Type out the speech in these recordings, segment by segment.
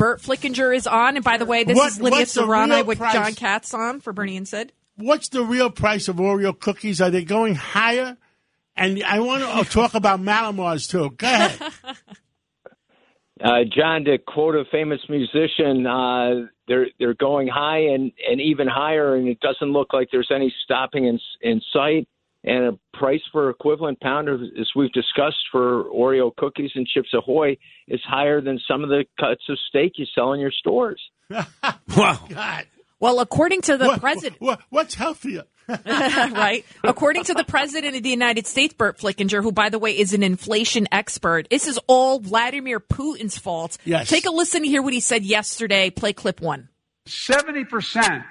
Burt Flickinger is on. And by the way, this What- is Lydia what's Serrano with price? John Katz on for Bernie and Sid. What's the real price of Oreo cookies? Are they going higher? And I want to talk about Mallomars too. Go ahead. Uh, John, to quote a famous musician, uh, they're they're going high and, and even higher, and it doesn't look like there's any stopping in in sight. And a price for equivalent pound, as we've discussed, for Oreo cookies and Chips Ahoy is higher than some of the cuts of steak you sell in your stores. wow. God. Well, according to the What- president, what- what's healthier? right? According to the president of the United States, Burt Flickinger, who, by the way, is an inflation expert, this is all Vladimir Putin's fault. Yes. Take a listen to hear what he said yesterday. Play clip one. 70%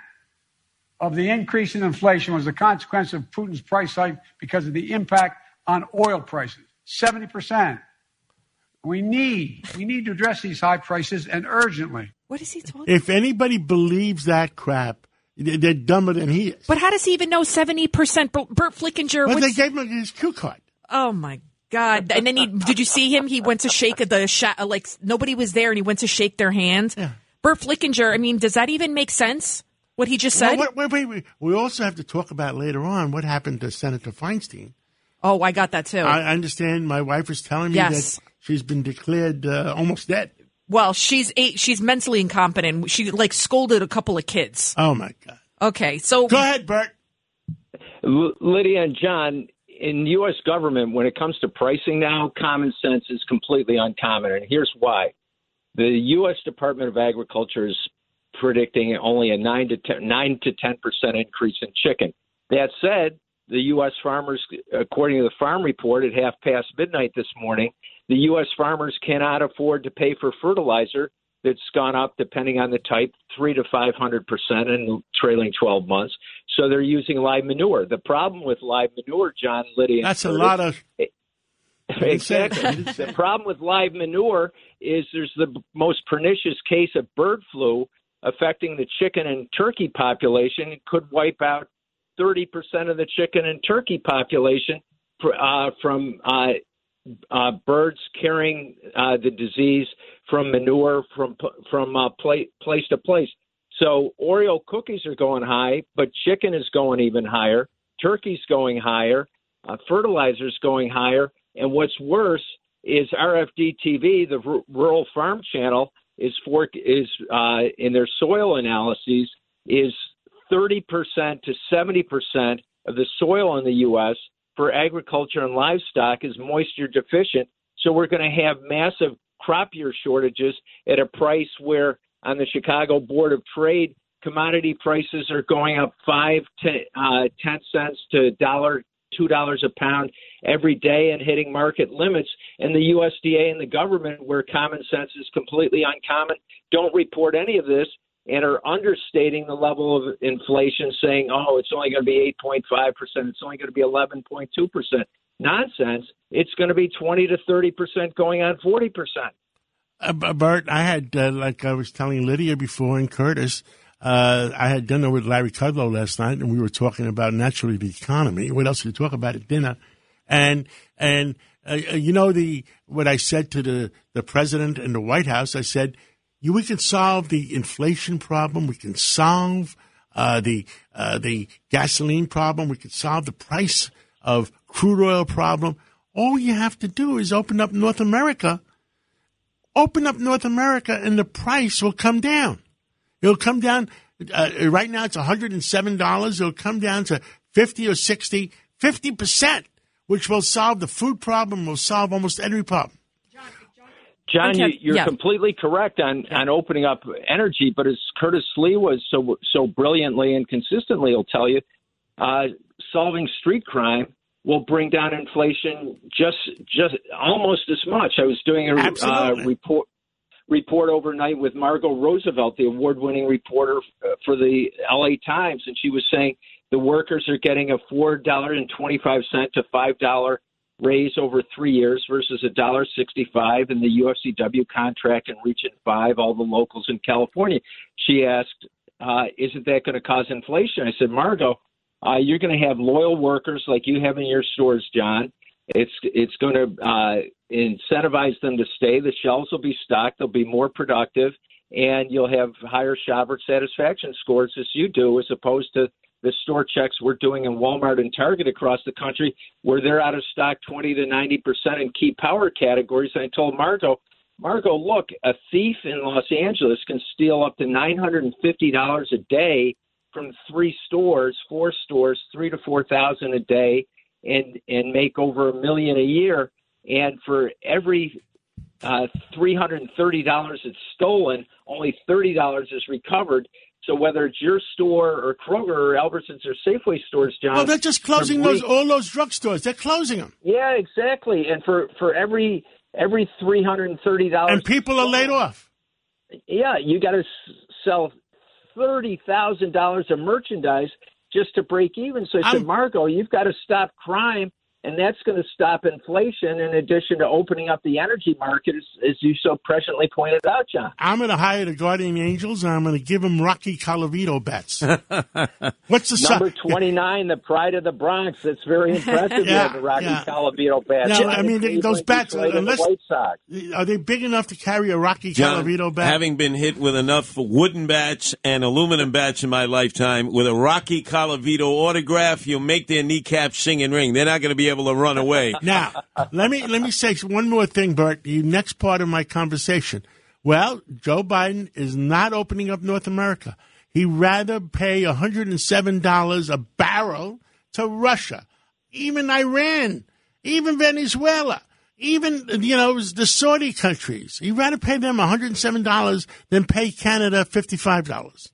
of the increase in inflation was the consequence of Putin's price hike because of the impact on oil prices. 70%. We need, we need to address these high prices and urgently. What is he talking If anybody believes that crap, they- they're dumber than he is. But how does he even know 70%? Burt Burt Flickinger But was. they gave him his cue card. oh, my God. And then he, did you see him? He went to shake the, sha- like, nobody was there and he went to shake their hands. Burt Flickinger, I mean, does that even make sense? What he just said? Well, wait, wait, wait. We also have to talk about later on what happened to Senator Feinstein. oh, I got that too. I understand my wife was telling me Yes. that she's been declared uh, almost dead. Well, she's eight. She's mentally incompetent. She like scolded a couple of kids. Oh my god. Okay, so go ahead, Burt. L- Lydia and John, in U.S. government, when it comes to pricing now, common sense is completely uncommon, and here's why: the U.S. Department of Agriculture is predicting only a nine to 10, nine to ten percent increase in chicken. That said, the U.S. farmers, according to the Farm Report at half past midnight this morning, the U.S. farmers cannot afford to pay for fertilizer that's gone up, depending on the type, three to five hundred percent in the trailing twelve months. So they're using live manure. The problem with live manure, John Lydia, That's a lot of. exactly. the problem with live manure is there's the most pernicious case of bird flu affecting the chicken and turkey population. It could wipe out 30% of the chicken and turkey population uh, from uh, uh, birds carrying uh, the disease from manure from from uh, pla- place to place. So Oreo cookies are going high, but chicken is going even higher. Turkey's going higher. Uh, fertilizer's going higher. And what's worse is RFD TV, the R- Rural Farm Channel, is for is uh, in their soil analyses is 30% to 70% of the soil in the U.S. for agriculture and livestock is moisture deficient. So we're going to have massive crop year shortages at a price where on the Chicago Board of Trade, commodity prices are going up five to uh, ten cents to dollar two dollars a pound every day and hitting market limits. And the USDA and the government, where common sense is completely uncommon, don't report any of this and are understating the level of inflation, saying, "Oh, it's only going to be 8.5 percent. It's only going to be 11.2 percent." Nonsense. It's going to be 20 to 30 percent, going on 40 percent. Uh, B- Burt, I had, uh, like I was telling Lydia before and Curtis, uh, I had dinner with Larry Kudlow last night, and we were talking about naturally the economy. What else did we talk about at dinner? And and uh, you know the what I said to the the president and the White House. I said, we can solve the inflation problem. We can solve uh, the uh, the gasoline problem. We can solve the price of crude oil problem. All you have to do is open up North America open up North America and the price will come down. It'll come down. Uh, right now it's $107. It'll come down to 50 or 60, 50%, which will solve the food problem, will solve almost every problem. John, you, you're yeah. completely correct on, on opening up energy, but as Curtis Sliwa so so brilliantly and consistently will tell you, uh, solving street crime will bring down inflation just just almost as much. I was doing a uh, report report overnight with Margot Roosevelt, the award-winning reporter uh, for the LA Times, and she was saying the workers are getting a four dollar and twenty-five cent to five dollar raise over three years versus a dollar sixty-five in the UFCW contract in Region Five, all the locals in California. She asked, uh, "Isn't that going to cause inflation?" I said, "Margot, uh, you're going to have loyal workers like you have in your stores, John. It's it's going to uh, incentivize them to stay. The shelves will be stocked. They'll be more productive, and you'll have higher shopper satisfaction scores as you do, as opposed to the store checks we're doing in Walmart and Target across the country, where they're out of stock 20 to 90 percent in key power categories. And I told Margot, Margot, look, a thief in Los Angeles can steal up to $950 a day from three stores, four stores, three to four thousand a day, and and make over a million a year. And for every uh, three hundred and thirty dollars it's stolen, only thirty dollars is recovered. So whether it's your store or Kroger or Albertsons or Safeway stores, John. Well, they're just closing those all those drugstores. They're closing them. Yeah, exactly. And for for every every three hundred and thirty dollars, and people are laid off. Yeah, you got to sell thirty thousand dollars of merchandise just to break even. So I said, Margot, you've got to stop crime and that's going to stop inflation in addition to opening up the energy market, as, as you so presciently pointed out, John. I'm going to hire the Guardian Angels, and I'm going to give them Rocky Colavito bets. What's the number su- 29, the pride of the Bronx? That's very impressive. yeah, the Rocky yeah. Colavito bat. No, I mean they, those bats. Unless, are they big enough to carry a Rocky John, Colavito bat? Having been hit with enough wooden bats and aluminum bats in my lifetime, with a Rocky Colavito autograph, you'll make their kneecaps sing and ring. They're not going to be able to run away. Now, let me let me say one more thing, Burt. The next part of my conversation. Well, Joe Biden is not opening up North America. He'd rather pay $107 a barrel to Russia, even Iran, even Venezuela, even, you know, the Saudi countries. He'd rather pay them $107 than pay Canada $55.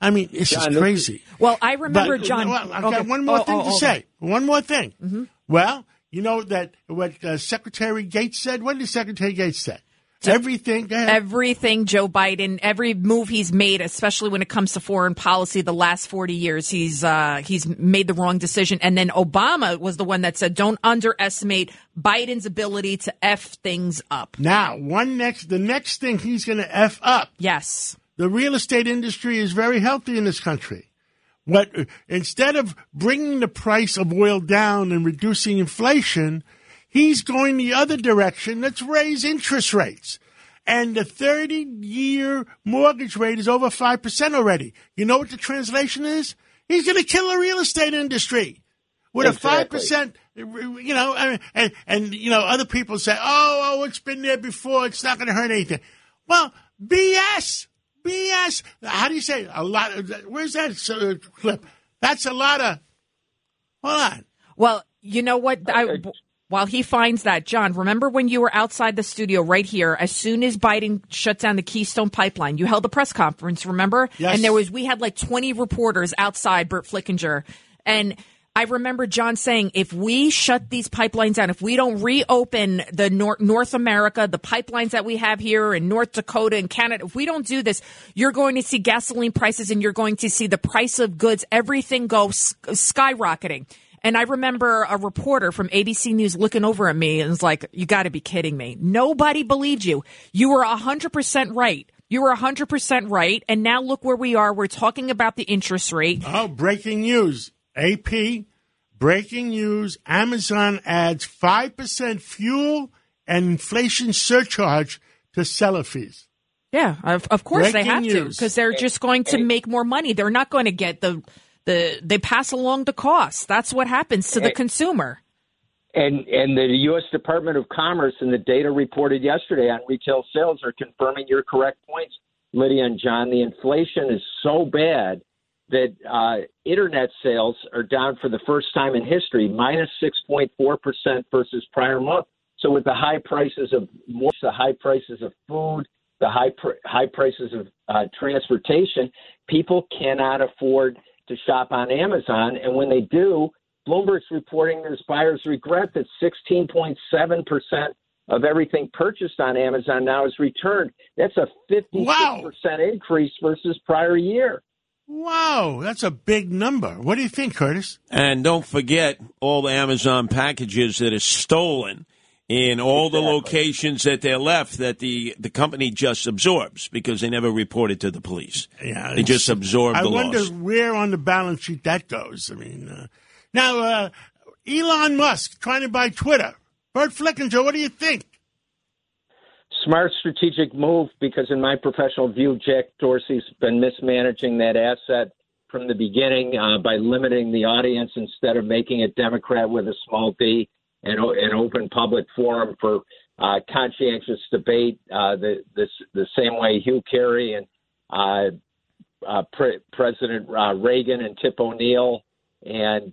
I mean, it's John, just crazy. Well, I remember, but, John. Well, I've okay. got one more oh, thing oh, to okay. say. One more thing. Mm-hmm. Well, you know that what uh, Secretary Gates said. What did Secretary Gates say? Everything, everything Joe Biden, every move he's made, especially when it comes to foreign policy, the last forty years, he's uh, he's made the wrong decision. And then Obama was the one that said, "Don't underestimate Biden's ability to f things up." Now, one next, the next thing he's going to f up. Yes, the real estate industry is very healthy in this country. What instead of bringing the price of oil down and reducing inflation, he's going the other direction. Let's raise interest rates. And the 30 year mortgage rate is over 5% already. You know what the translation is? He's going to kill the real estate industry with exactly. a 5%, you know, and, and, you know, other people say, oh, oh, it's been there before. It's not going to hurt anything. Well, BS. BS. How do you say a lot? Of, where's that uh, clip? That's a lot of. Hold on. Well, you know what? I, while he finds that, John, remember when you were outside the studio right here? As soon as Biden shut down the Keystone Pipeline, you held a press conference. Remember? Yes. And there was we had like twenty reporters outside Burt Flickinger, and I remember John saying, if we shut these pipelines down, if we don't reopen the North, North America, the pipelines that we have here in North Dakota and Canada, if we don't do this, you're going to see gasoline prices and you're going to see the price of goods, everything go skyrocketing. And I remember a reporter from ABC News looking over at me and was like, you got to be kidding me. Nobody believed you. You were 100% right. You were 100% right. And now look where we are. We're talking about the interest rate. Oh, breaking news. AP, breaking news Amazon adds 5% fuel and inflation surcharge to seller fees. Yeah, of, of course breaking they have news. to because they're just going to make more money. They're not going to get the the they pass along the cost. That's what happens to the eh. consumer. And and the U.S. Department of Commerce and the data reported yesterday on retail sales are confirming your correct points, Lydia and John. The inflation is so bad that uh, internet sales are down for the first time in history, minus 6.4% versus prior month. So with the high prices of the high prices of food, the high pr- high prices of uh, transportation, people cannot afford to shop on Amazon, and when they do, Bloomberg's reporting there's buyers regret that 16.7 percent of everything purchased on Amazon now is returned. That's a 56 wow. percent increase versus prior year. Wow, that's a big number. What do you think, Curtis? And don't forget all the Amazon packages that are stolen in all exactly. the locations that they're left that the, the company just absorbs because they never reported to the police. Yeah, they just absorb I the wonder where on the balance sheet that goes. I mean, uh, now uh, Elon Musk trying to buy Twitter. Burt Flickinger, what do you think? Smart strategic move because, in my professional view, Jack Dorsey's been mismanaging that asset from the beginning uh, by limiting the audience instead of making it Democrat with a small d and an open public forum for uh, conscientious debate. Uh, the, the the same way Hugh Carey and uh, uh, Pre- President uh, Reagan and Tip O'Neill and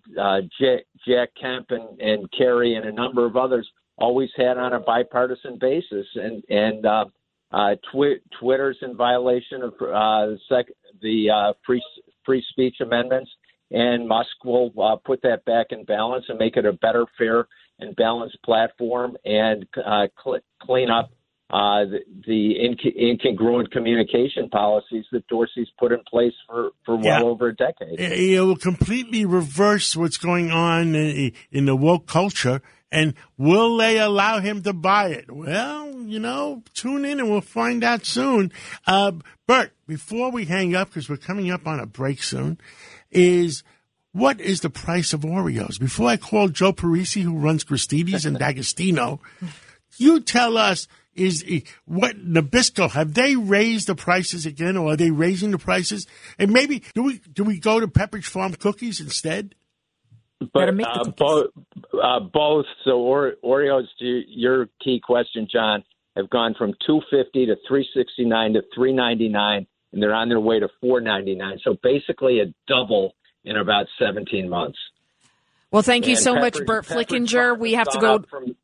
Jack, Jack Kemp and, and Kerry and a number of others always had on a bipartisan basis. And and uh, uh, twi- Twitter's in violation of uh, the, sec- the uh, free free speech amendments, and Musk will uh, put that back in balance and make it a better, fair, and balanced platform and uh, cl- clean up uh, the, the inc- incongruent communication policies that Dorsey's put in place for, for well Yeah. over a decade. It will completely reverse what's going on in, in the woke culture. And will they allow him to buy it? Well, you know, tune in and we'll find out soon. Uh, Burt, before we hang up, because we're coming up on a break soon, is what is the price of Oreos? Before I call Joe Parisi, who runs Gristedes and D'Agostino, you tell us is what Nabisco have they raised the prices again, or are they raising the prices? And maybe do we do we go to Pepperidge Farm cookies instead? But uh, both, uh, both. So or, Oreos, to your key question, John, have gone from two fifty to three sixty nine to three ninety nine, and they're on their way to four ninety nine. So basically, a double in about seventeen months. Well, thank you And so much, Burt Pepperidge Flickinger. Farm We have to go. From,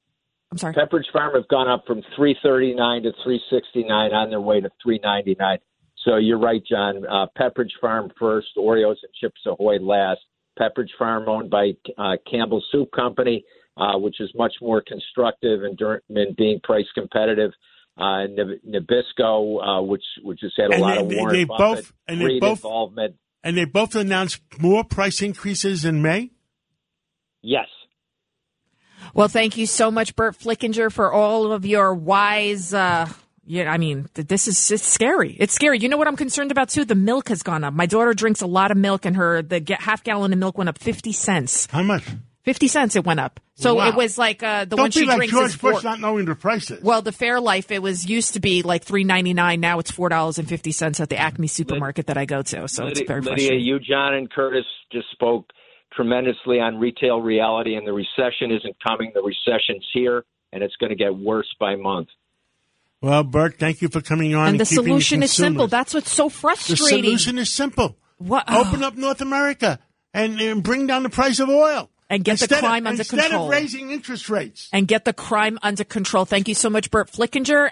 I'm sorry. Pepperidge Farm have gone up from three thirty nine to three sixty nine on their way to three ninety nine. So you're right, John. Uh, Pepperidge Farm first, Oreos and Chips Ahoy last. Pepperidge Farm owned by uh, Campbell Soup Company, uh, which is much more constructive and dur- in being price competitive. Uh, Nabisco, uh, which which has had a And lot they- of they- Warren they Buffett both- and they both- involvement. And they both announced more price increases in May. Yes. Well, thank you so much, Burt Flickinger, for all of your wise. Yeah, I mean, this is it's scary. It's scary. You know what I'm concerned about too? The milk has gone up. My daughter drinks a lot of milk, and her the half gallon of milk went up fifty cents. How much? Fifty cents it went up. So Wow. it was like uh, the Don't one be she like drinks George is four. Bush not knowing the prices. Well, the Fairlife it was used to be like three ninety nine. Now it's four dollars and fifty cents at the Acme supermarket that I go to. So it's very Lydia, frustrating. you, John, and Curtis just spoke tremendously on retail reality, and the recession isn't coming. The recession's here, and it's going to get worse by month. Well, Burt, thank you for coming on. And the keeping solution is simple. That's what's so frustrating. the solution is simple. What- Open up North America and, and bring down the price of oil. And get the Instead of- crime under instead control. Instead of raising interest rates. and get the crime under control. Thank you so much, Burt Flickinger.